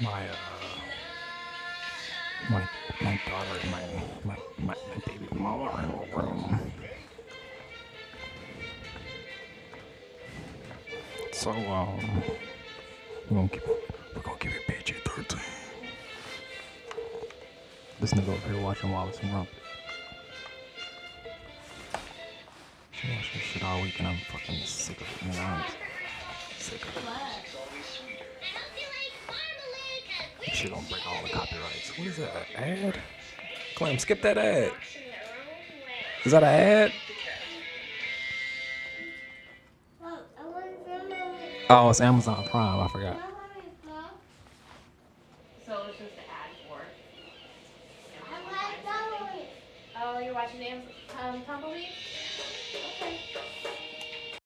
my uh my my daughter and my my, my, my baby mama are in a room. So um we're gonna keep we're gonna keep it PG thirteen. This nigga over here watching Wallace and Rump. She watched this shit all week and I'm fucking sick of it. Man, I'm sick of it sure don't break all the copyrights. What is that? Ad? Clem, skip that ad. Is that an ad? Oh, it's Amazon Prime. I forgot. Oh, you're watching Amazon um, Tumble Leaf? Okay.